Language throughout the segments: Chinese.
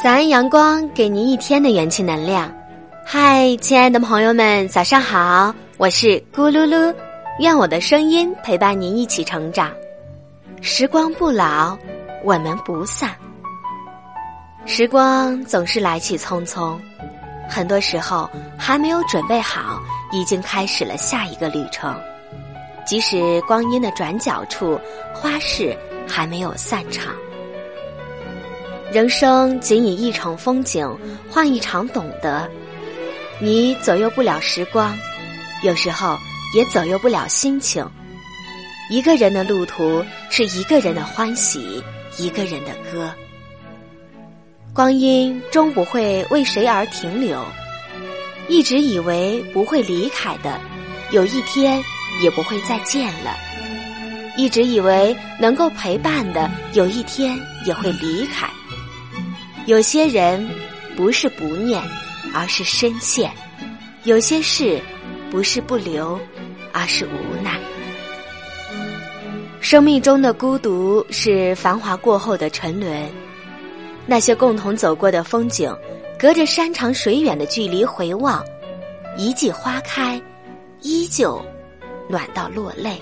早安，阳光，给您一天的元气能量。嗨，亲爱的朋友们，早上好！我是咕噜噜，愿我的声音陪伴您一起成长。时光不老，我们不散。时光总是来去匆匆，很多时候还没有准备好，已经开始了下一个旅程。即使光阴的转角处，花事还没有散场。人生仅以一场风景换一场懂得，你左右不了时光，有时候也左右不了心情。一个人的路途是一个人的欢喜，一个人的歌。光阴终不会为谁而停留，一直以为不会离开的，有一天也不会再见了；一直以为能够陪伴的，有一天也会离开。有些人不是不念，而是深陷；有些事不是不留，而是无奈。生命中的孤独是繁华过后的沉沦，那些共同走过的风景，隔着山长水远的距离回望，一季花开，依旧暖到落泪。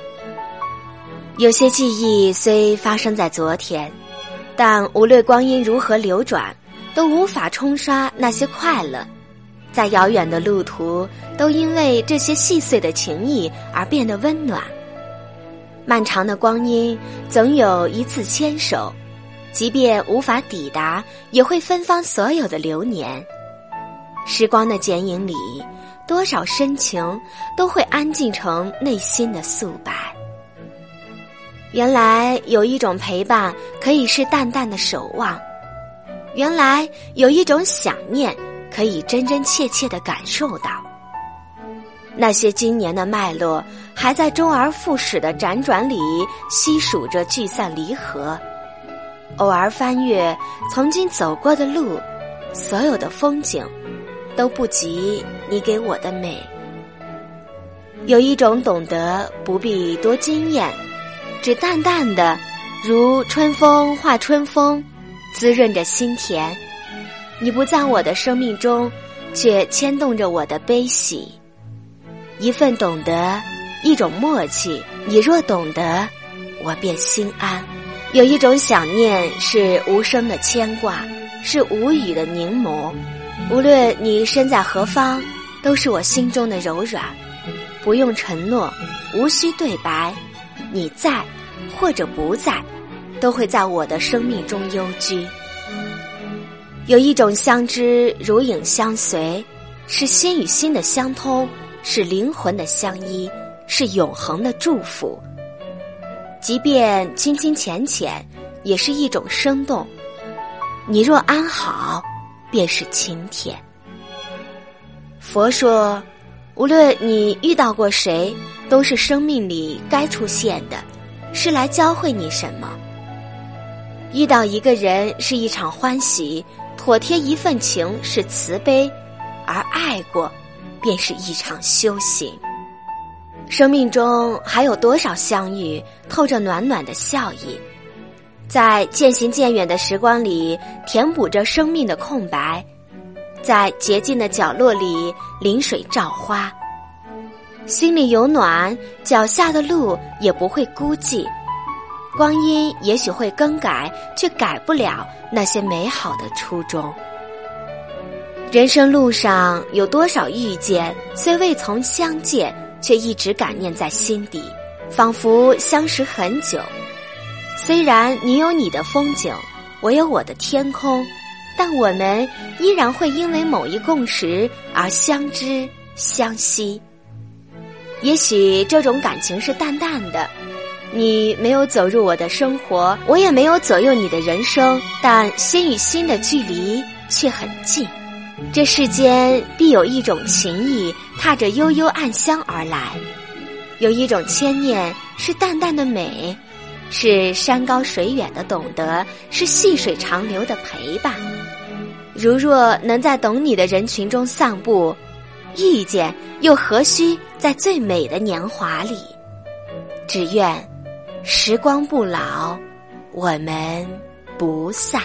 有些记忆虽发生在昨天。但无论光阴如何流转，都无法冲刷那些快乐。在遥远的路途，都因为这些细碎的情谊而变得温暖。漫长的光阴，总有一次牵手，即便无法抵达，也会芬芳所有的流年。时光的剪影里，多少深情都会安静成内心的素白。原来有一种陪伴可以是淡淡的守望，原来有一种想念可以真真切切的感受到。那些今年的脉络，还在周而复始的辗转里细数着聚散离合，偶尔翻阅曾经走过的路，所有的风景，都不及你给我的美。有一种懂得，不必多惊艳。只淡淡的，如春风化春风，滋润着心田。你不在我的生命中，却牵动着我的悲喜。一份懂得，一种默契。你若懂得，我便心安。有一种想念，是无声的牵挂，是无语的凝眸。无论你身在何方，都是我心中的柔软。不用承诺，无需对白。你在，或者不在，都会在我的生命中幽居。有一种相知如影相随，是心与心的相通，是灵魂的相依，是永恒的祝福。即便清清浅浅，也是一种生动。你若安好，便是晴天。佛说。无论你遇到过谁，都是生命里该出现的，是来教会你什么。遇到一个人是一场欢喜，妥帖一份情是慈悲，而爱过，便是一场修行。生命中还有多少相遇，透着暖暖的笑意，在渐行渐远的时光里，填补着生命的空白。在洁净的角落里淋水照花，心里有暖，脚下的路也不会孤寂。光阴也许会更改，却改不了那些美好的初衷。人生路上有多少遇见，虽未曾相见，却一直感念在心底，仿佛相识很久。虽然你有你的风景，我有我的天空。但我们依然会因为某一共识而相知相惜。也许这种感情是淡淡的，你没有走入我的生活，我也没有左右你的人生，但心与心的距离却很近。这世间必有一种情谊，踏着悠悠暗香而来；有一种牵念，是淡淡的美，是山高水远的懂得，是细水长流的陪伴。如若能在懂你的人群中散步，遇见又何须在最美的年华里？只愿时光不老，我们不散。